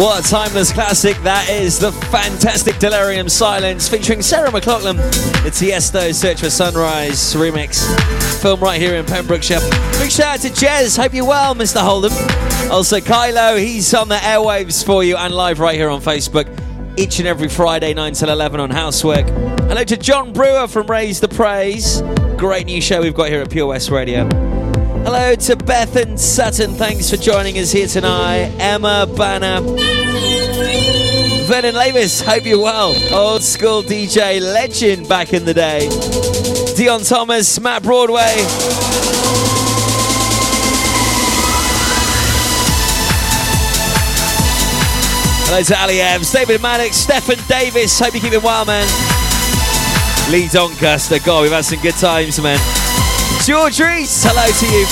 What a timeless classic that is. The fantastic Delerium Silence featuring Sarah McLachlan. The Tiesto Search for Sunrise remix. Film right here in Pembrokeshire. Big shout out to Jez. Hope you're well, Mr. Holden. Also, Kylo, he's on the airwaves for you and live right here on Facebook each and every Friday, 9 till 11 on Housework. Hello to John Brewer from Raise the Praise. Great new show we've got here at Pure West Radio. Hello to Beth and Sutton. Thanks for joining us here tonight. Emma Banner. Vernon Lavis, hope you're well. Old school DJ legend back in the day. Dion Thomas, Matt Broadway. Hello to Ali Evans, David Maddox, Stefan Davis. Hope you're keeping well, man. Lee Doncaster. God, we've had some good times, man. George Reese, hello to you.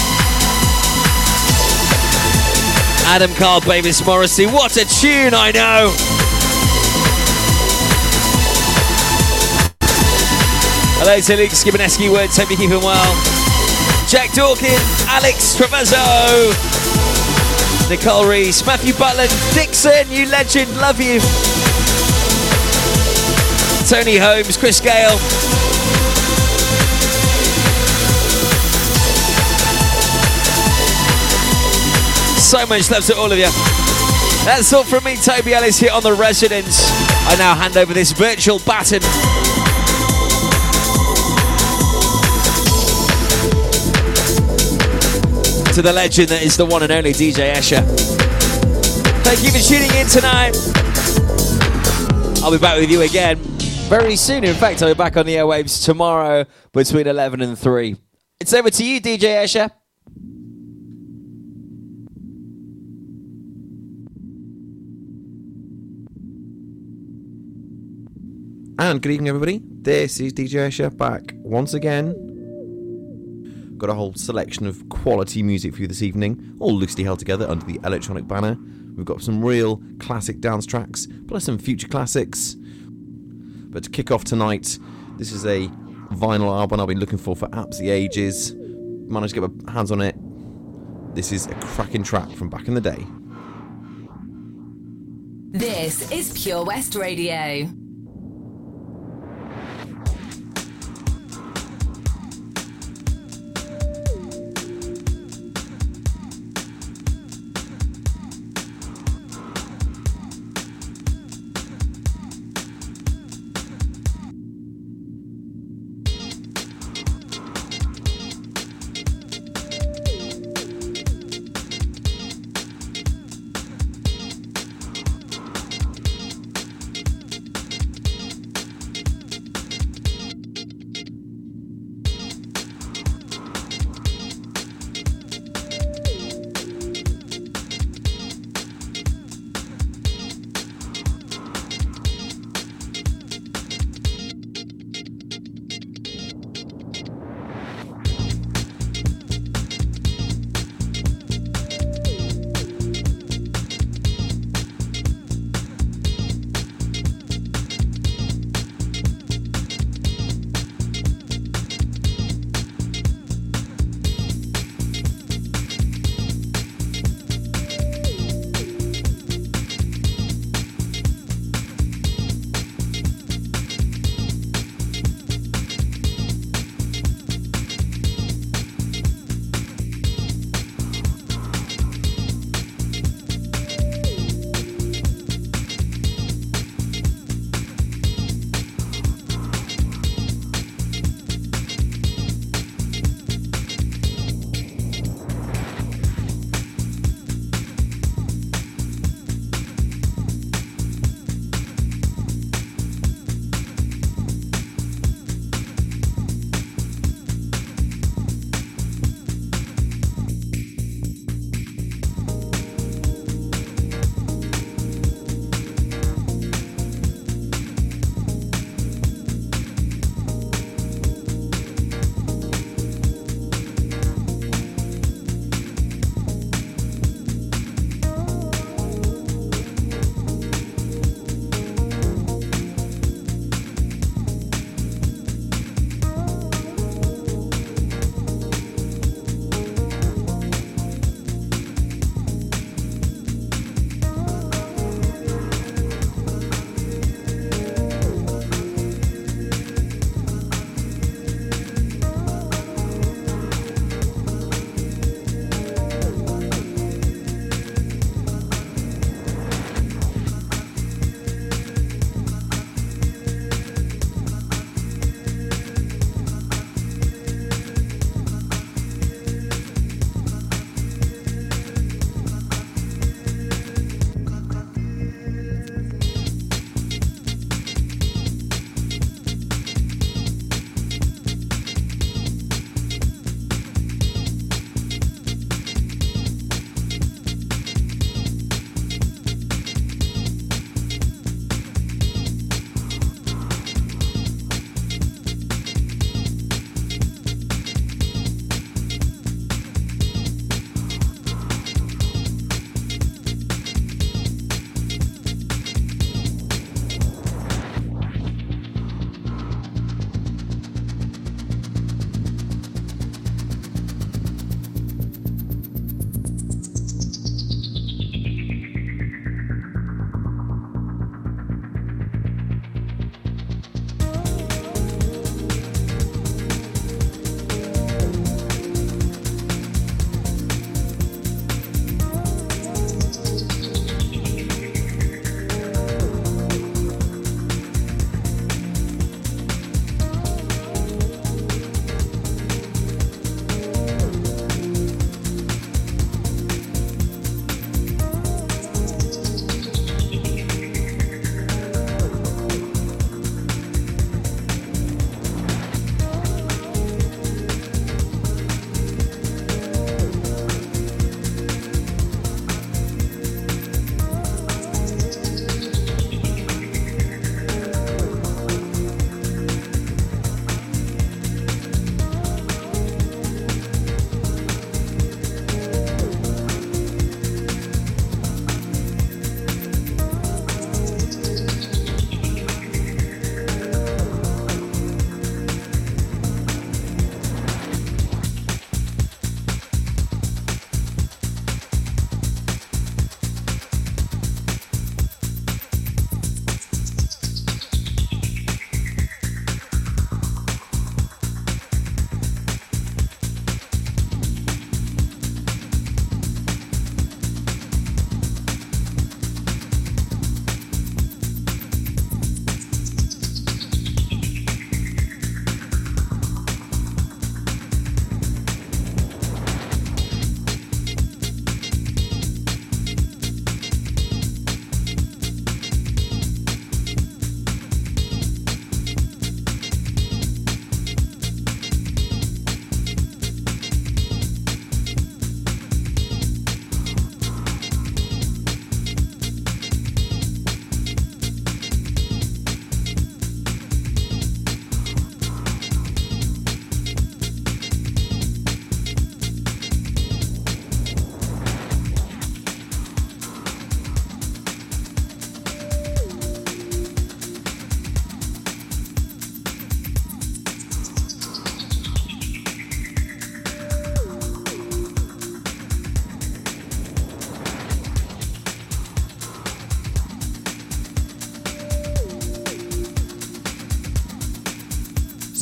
Adam Carl Bavis Morrissey, what a tune, I know. Hello to Luke Skibaneski words, hope you're keeping well. Jack Dawkins, Alex Trevezzo, Nicole Reese, Matthew Butland, Dixon, you legend, love you. Tony Holmes, Chris Gale. So much love to all of you. That's all from me, Toby Ellis, here on The Residence. I now hand over this virtual baton to the legend that is the one and only DJ Escher. Thank you for tuning in tonight. I'll be back with you again very soon. In fact, I'll be back on the airwaves tomorrow between 11 and 3. It's over to you, DJ Escher. And good evening, everybody. This is DJ Escher back once again. Got a whole selection of quality music for you this evening, all loosely held together under the electronic banner. We've got some real classic dance tracks, plus some future classics. But to kick off tonight, this is a vinyl album I've been looking for for absolutely ages. Managed to get my hands on it. This is a cracking track from back in the day. This is Pure West Radio.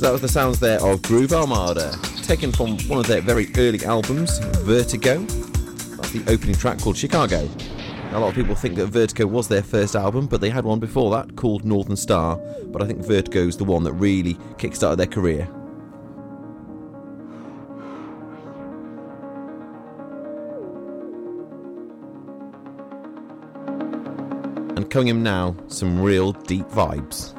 That was the sounds there of Groove Armada, taken from one of their very early albums, Vertigo. That's the opening track called Chicago. A lot of people think that Vertigo was their first album, but they had one before that called Northern Star. But I think Vertigo's the one that really kickstarted their career. And coming in now, some real deep vibes.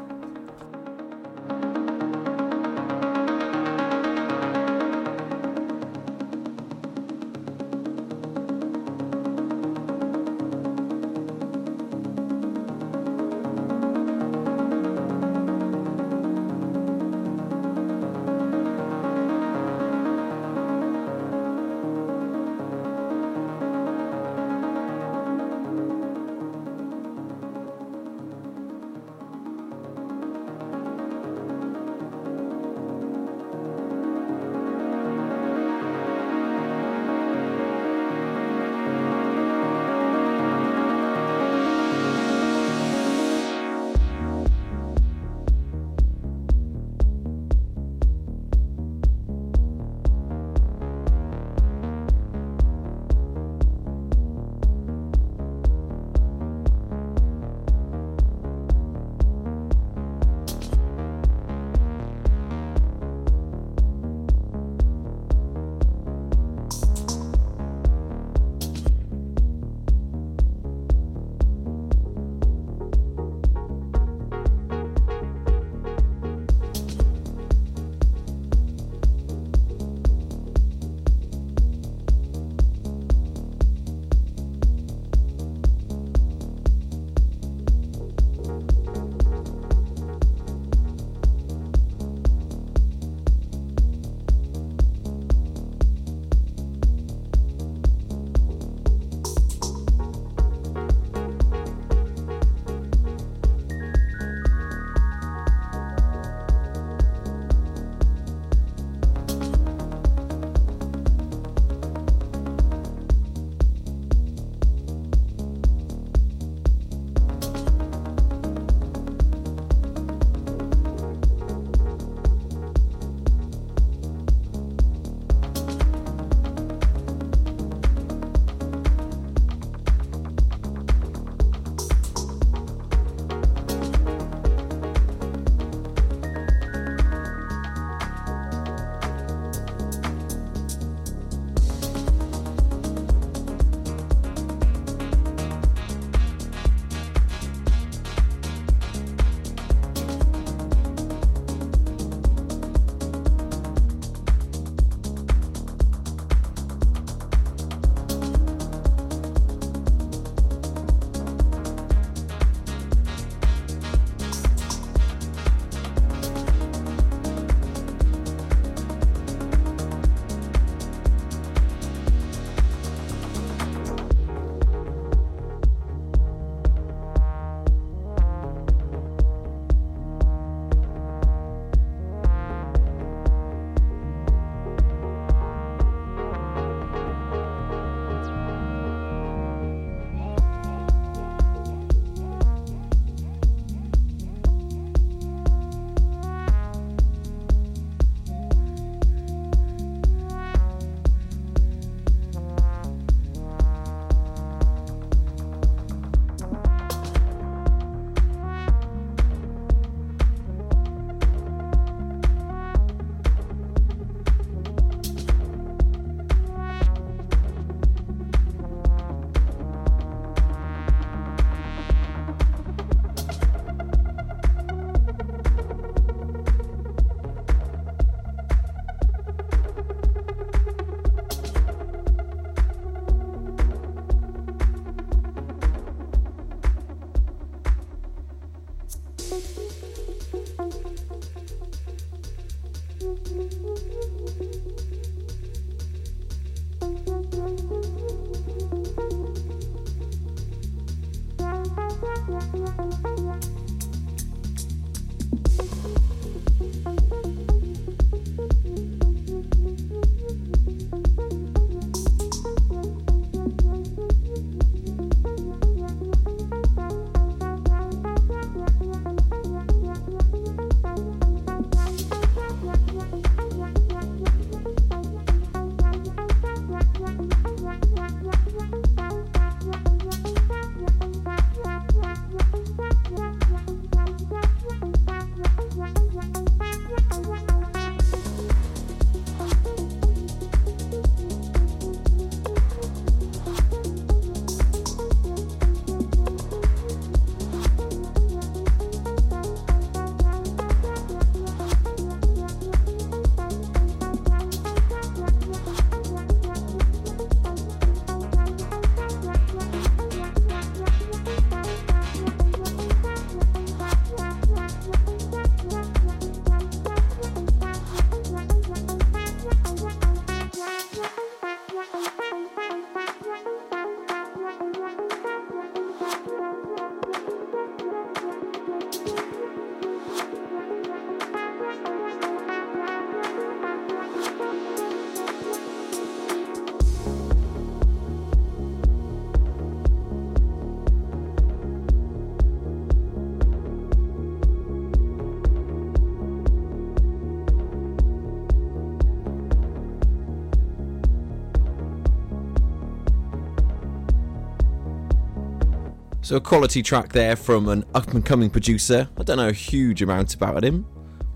So a quality track there from an up and coming producer. I don't know a huge amount about him.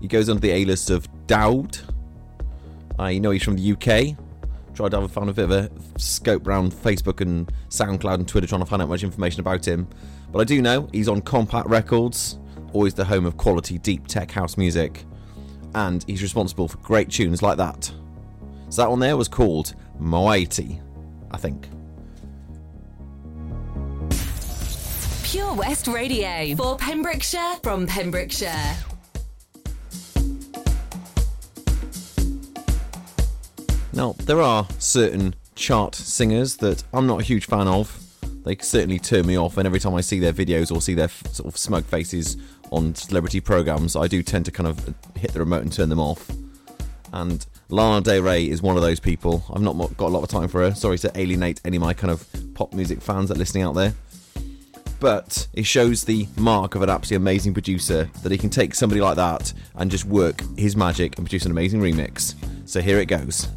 He goes under the A-list of Dowd. I know he's from the UK. Tried to have a found a bit of a scope around Facebook and SoundCloud and Twitter trying to find out much information about him. But I do know he's on Compact Records, always the home of quality deep tech house music. And he's responsible for great tunes like that. So that one there was called Moaiti, I think. Pure West Radio for Pembrokeshire from Pembrokeshire. Now, there are certain chart singers that I'm not a huge fan of. They certainly turn me off, and every time I see their videos or see their f- sort of smug faces on celebrity programs, I do tend to kind of hit the remote and turn them off. And Lana Del Rey is one of those people. I've not got a lot of time for her. Sorry to alienate any of my kind of pop music fans that are listening out there but it shows the mark of an absolutely amazing producer that he can take somebody like that and just work his magic and produce an amazing remix. So here it goes.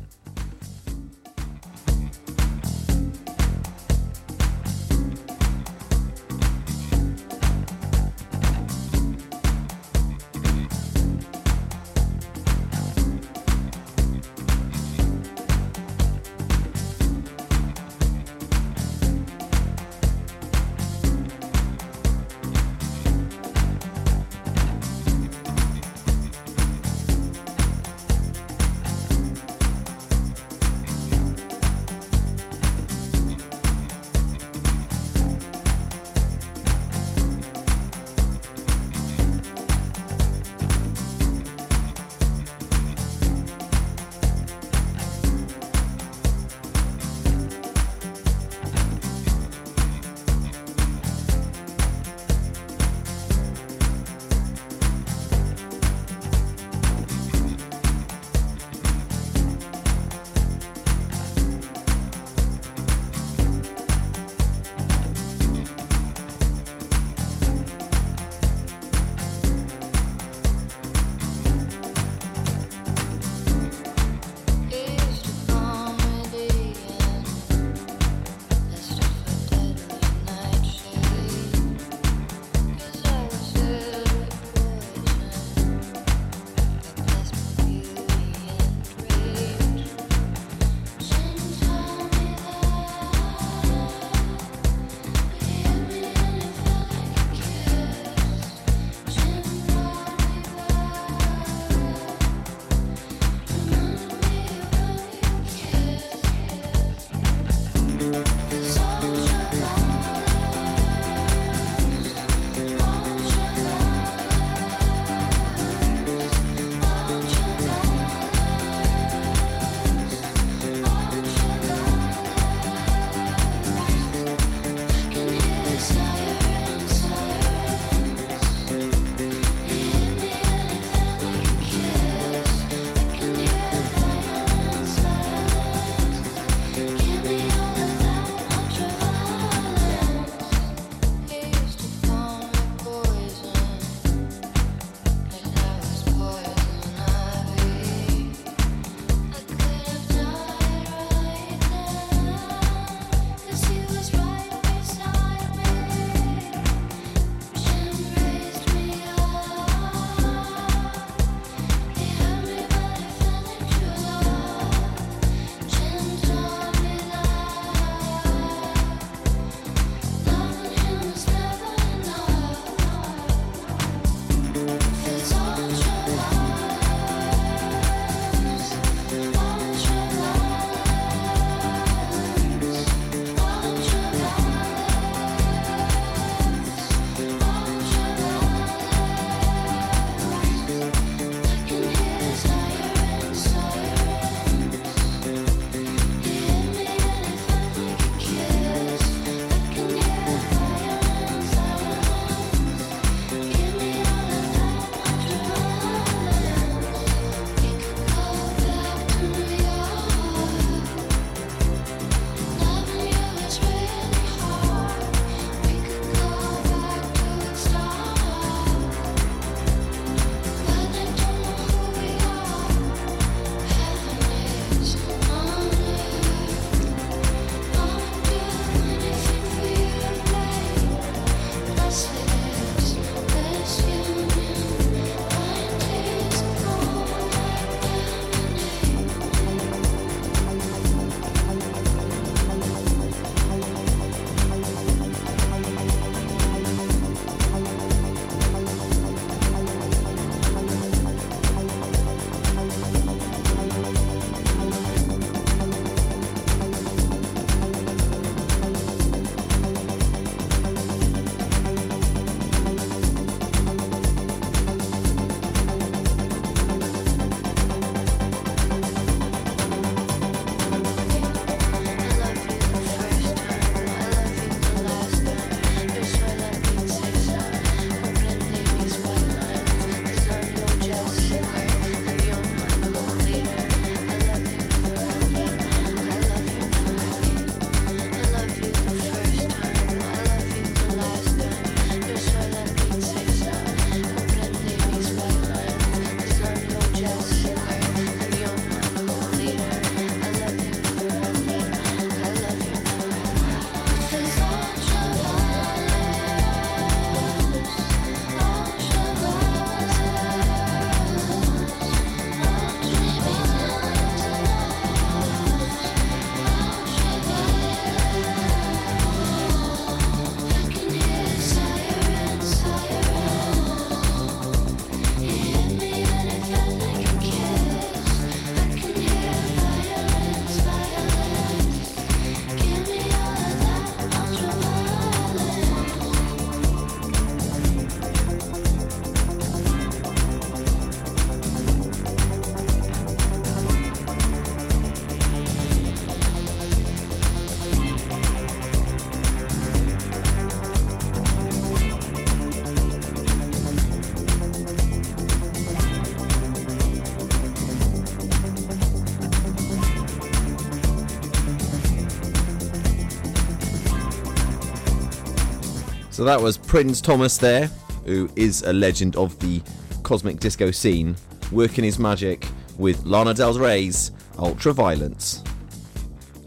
That was Prince Thomas there, who is a legend of the cosmic disco scene, working his magic with Lana Del Rey's Ultraviolence.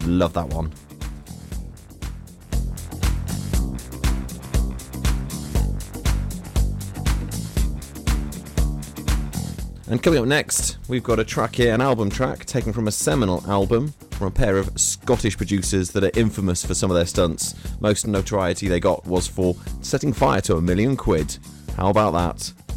Love that one. And coming up next, we've got a track here, an album track taken from a seminal album from a pair of Scottish producers that are infamous for some of their stunts. Most notoriety they got was for setting fire to a million quid. How about that?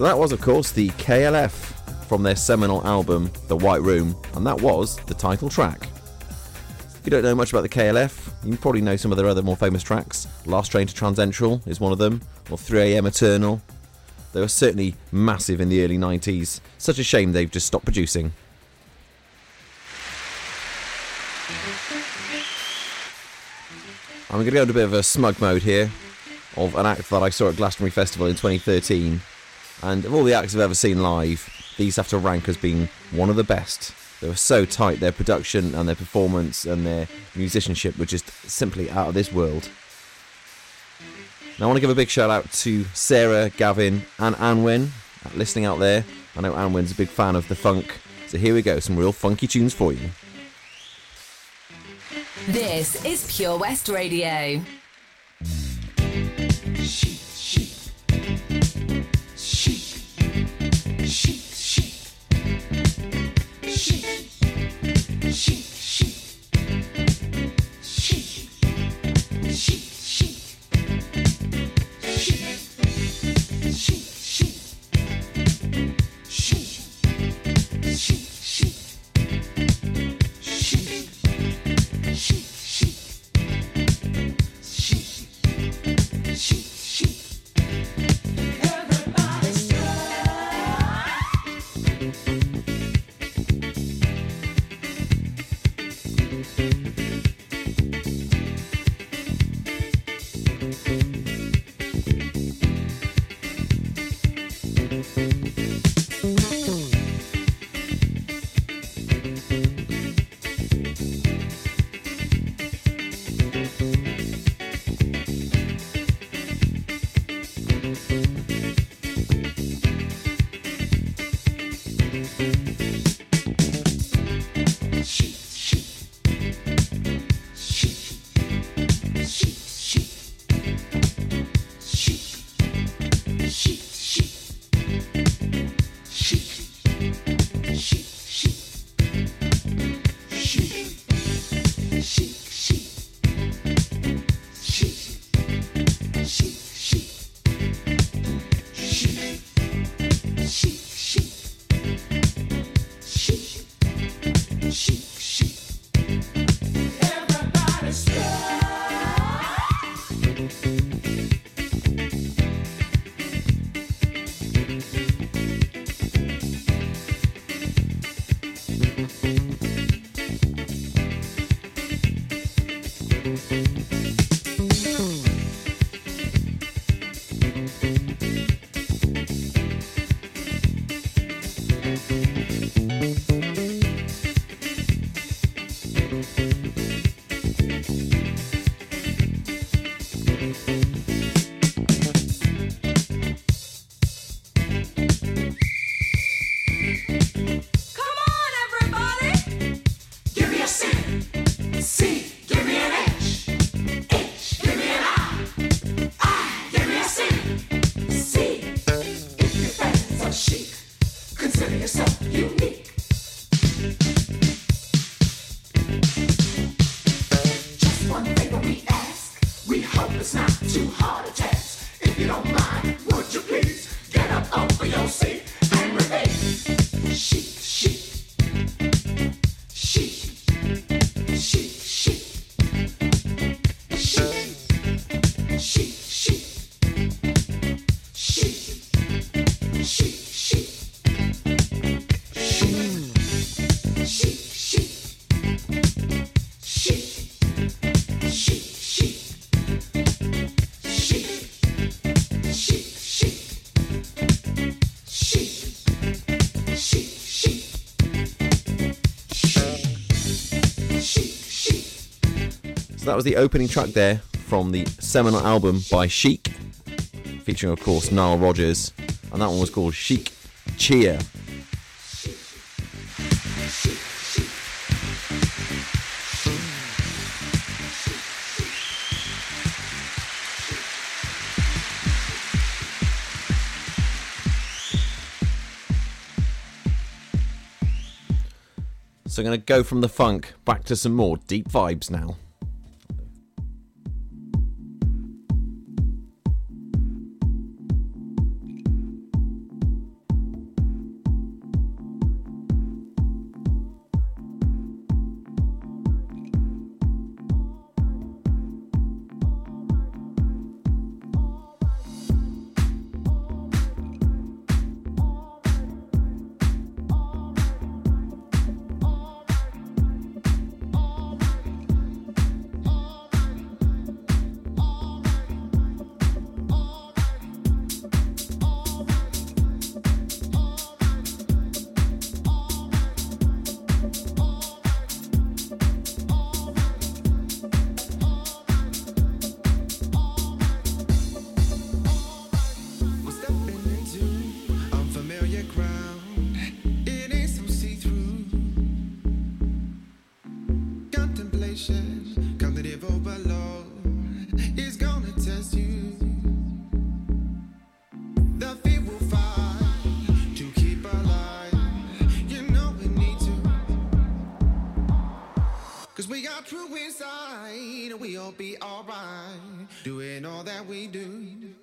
So that was, of course, the KLF from their seminal album, The White Room, and that was the title track. If you don't know much about the KLF, you probably know some of their other more famous tracks. Last Train to Transcentral is one of them, or 3am Eternal. They were certainly massive in the early 90s. Such a shame they've just stopped producing. I'm going to go into a bit of a smug mode here of an act that I saw at Glastonbury Festival in 2013. And of all the acts I've ever seen live, these have to rank as being one of the best. They were so tight, their production and their performance and their musicianship were just simply out of this world. Now, I want to give a big shout out to Sarah, Gavin, and Anwen uh, listening out there. I know Anwen's a big fan of the funk, so here we go, some real funky tunes for you. This is Pure West Radio. That was the opening track there from the seminal album by Chic, featuring, of course, Nile Rodgers, and that one was called Chic Cheer. So I'm going to go from the funk back to some more deep vibes now. doing all that we do.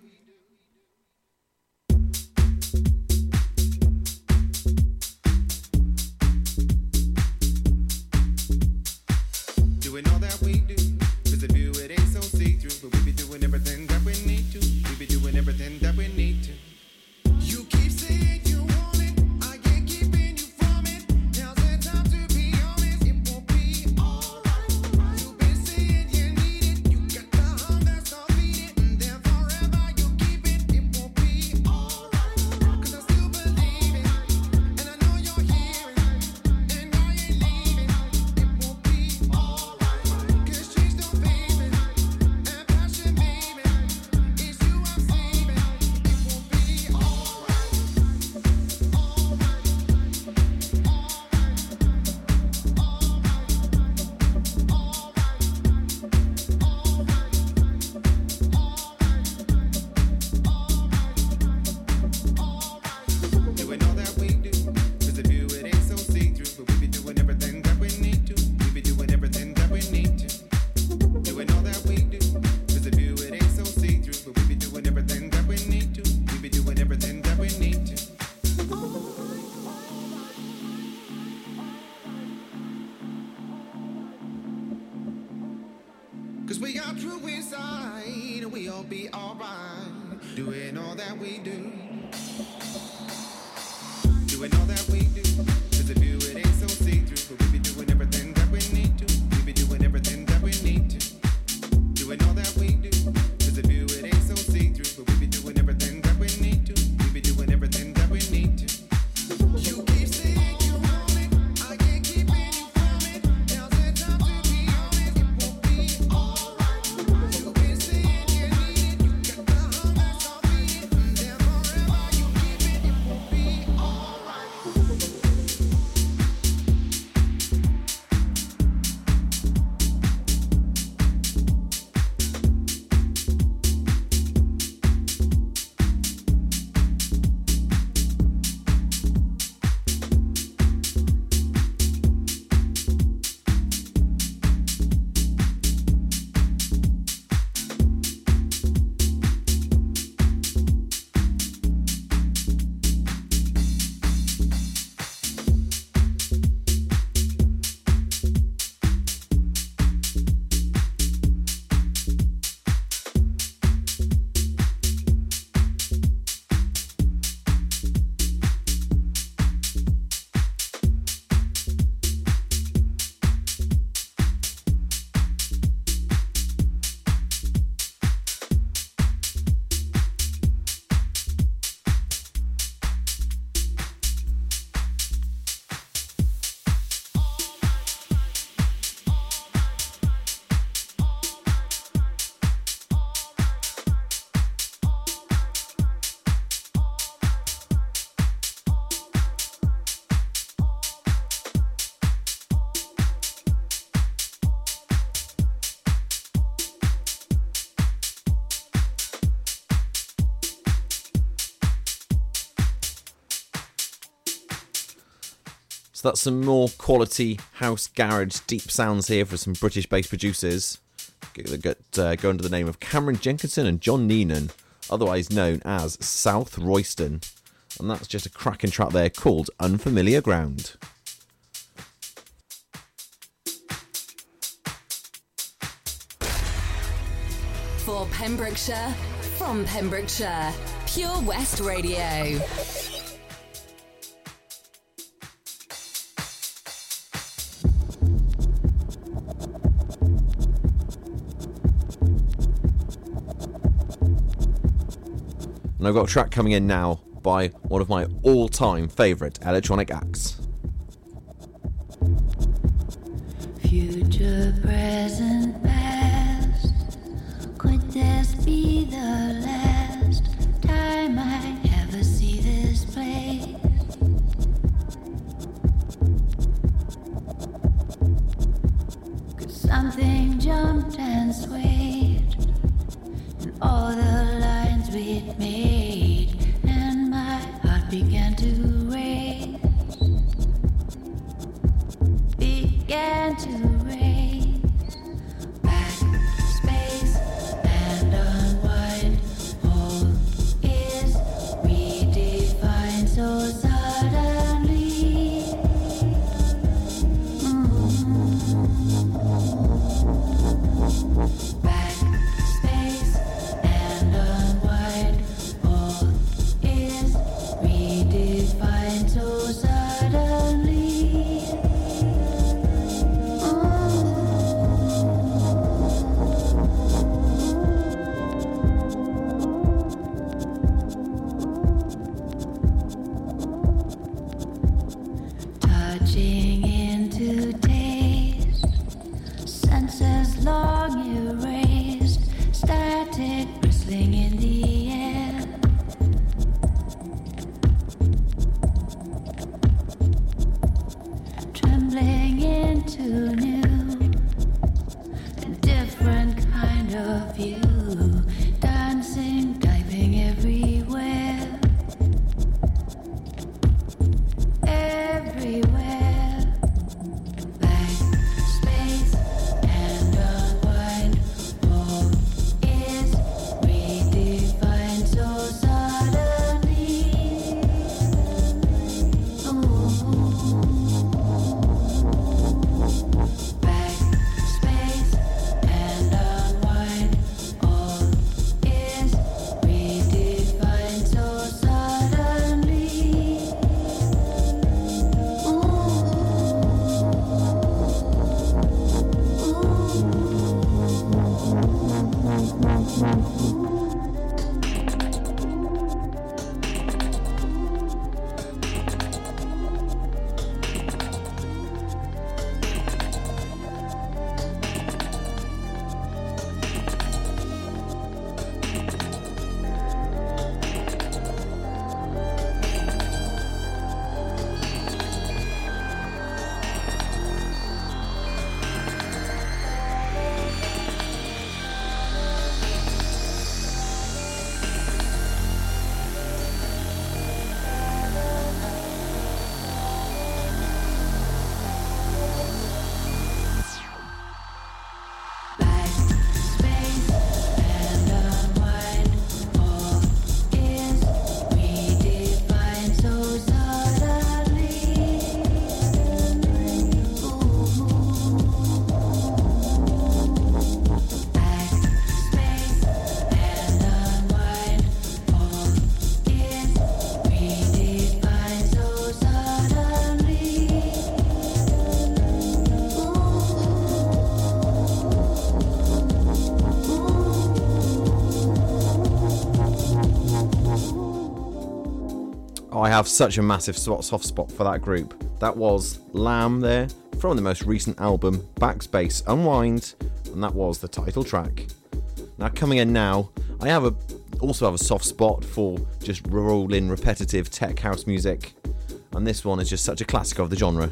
So that's some more quality house garage deep sounds here for some British based producers. Get, uh, go under the name of Cameron Jenkinson and John Neenan, otherwise known as South Royston. And that's just a cracking track there called Unfamiliar Ground. For Pembrokeshire, from Pembrokeshire, Pure West Radio. and I've got a track coming in now by one of my all time favourite electronic acts. Reaching have such a massive so- soft spot for that group. That was Lamb there from the most recent album, Backspace Unwind, and that was the title track. Now coming in now, I have a also have a soft spot for just rolling repetitive tech house music, and this one is just such a classic of the genre.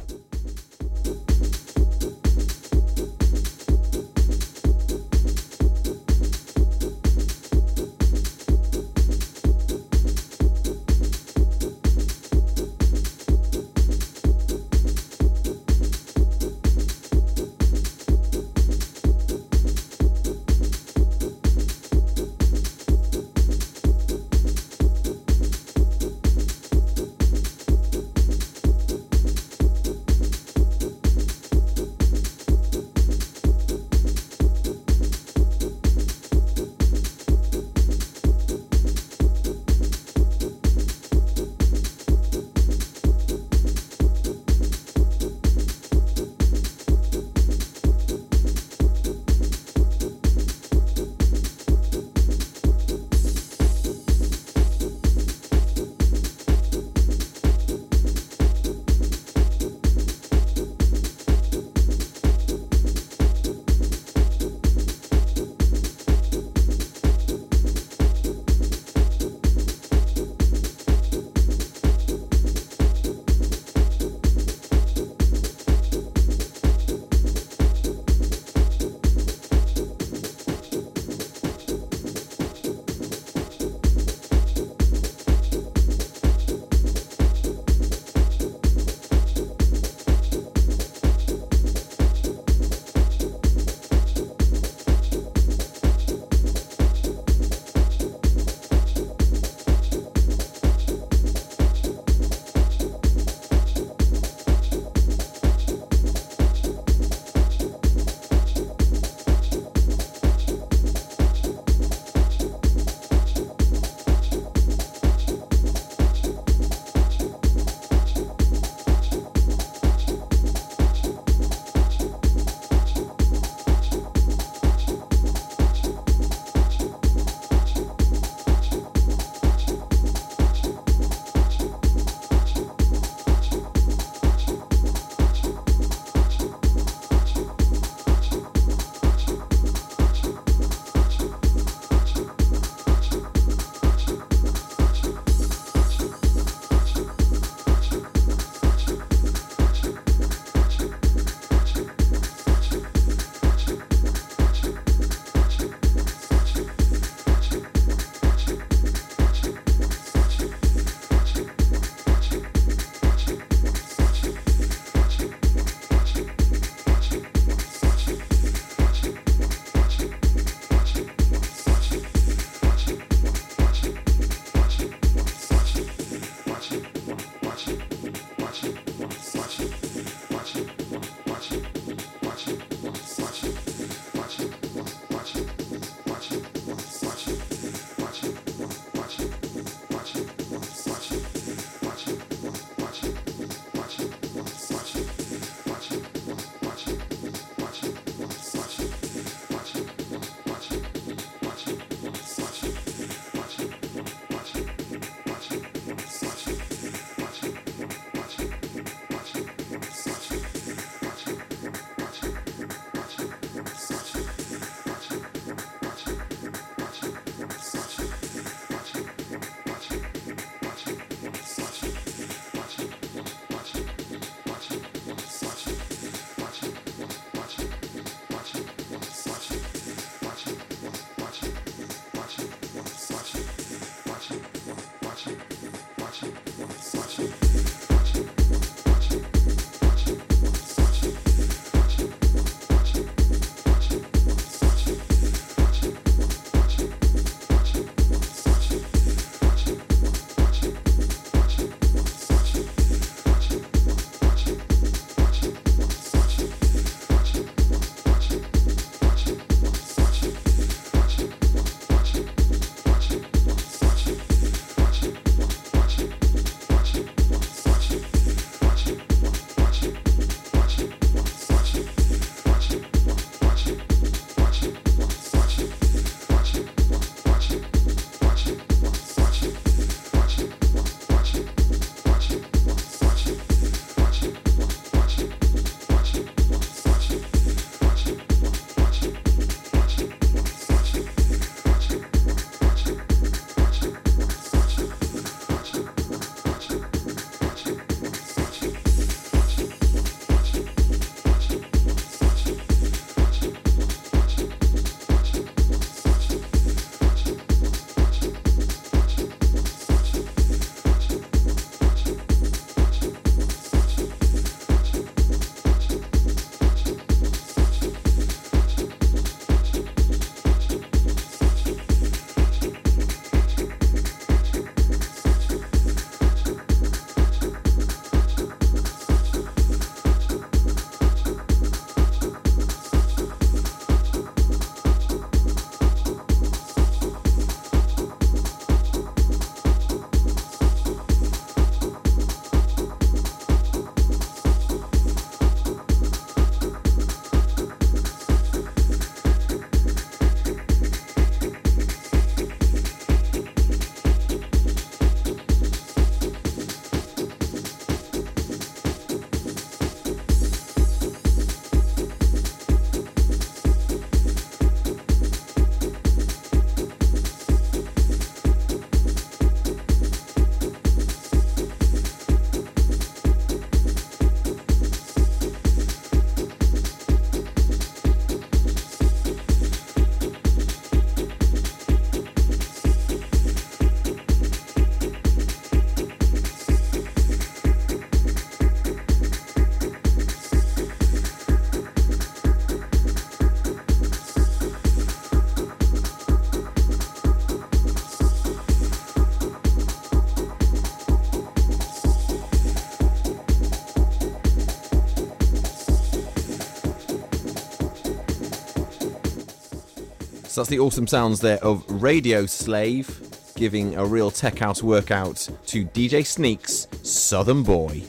So that's the awesome sounds there of Radio Slave giving a real tech house workout to DJ Sneaks, Southern Boy.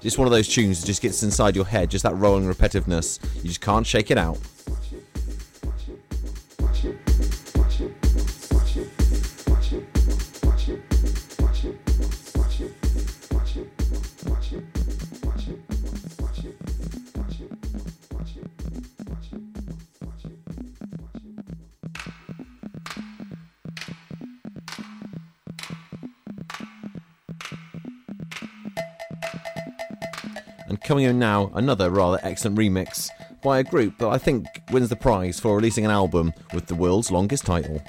Just one of those tunes that just gets inside your head, just that rolling repetitiveness. You just can't shake it out. Coming in now, another rather excellent remix by a group that I think wins the prize for releasing an album with the world's longest title.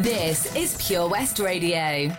This is Pure West Radio.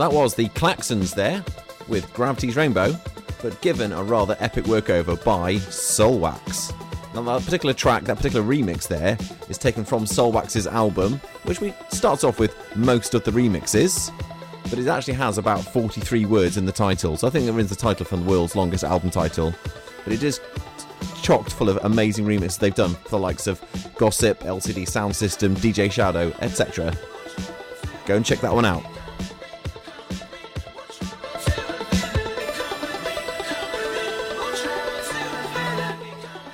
That was the Klaxons there with Gravity's Rainbow, but given a rather epic workover by Soulwax. Now that particular track, that particular remix there, is taken from Soulwax's album, which we starts off with most of the remixes, but it actually has about 43 words in the title. So I think it wins the title from the world's longest album title. But it is chocked full of amazing remixes they've done for the likes of Gossip, LCD Soundsystem, DJ Shadow, etc. Go and check that one out.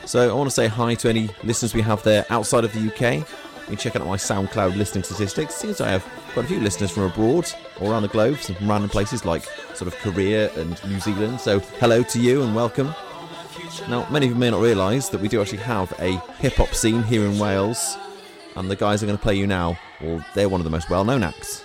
So I want to say hi to any listeners we have there outside of the UK. You can check out my SoundCloud listening statistics. Seems I have quite a few listeners from abroad or around the globe, some from random places like sort of Korea and New Zealand. So hello to you and welcome. Now, many of you may not realise that we do actually have a hip hop scene here in Wales, and the guys are going to play you now, or well, they're one of the most well known acts.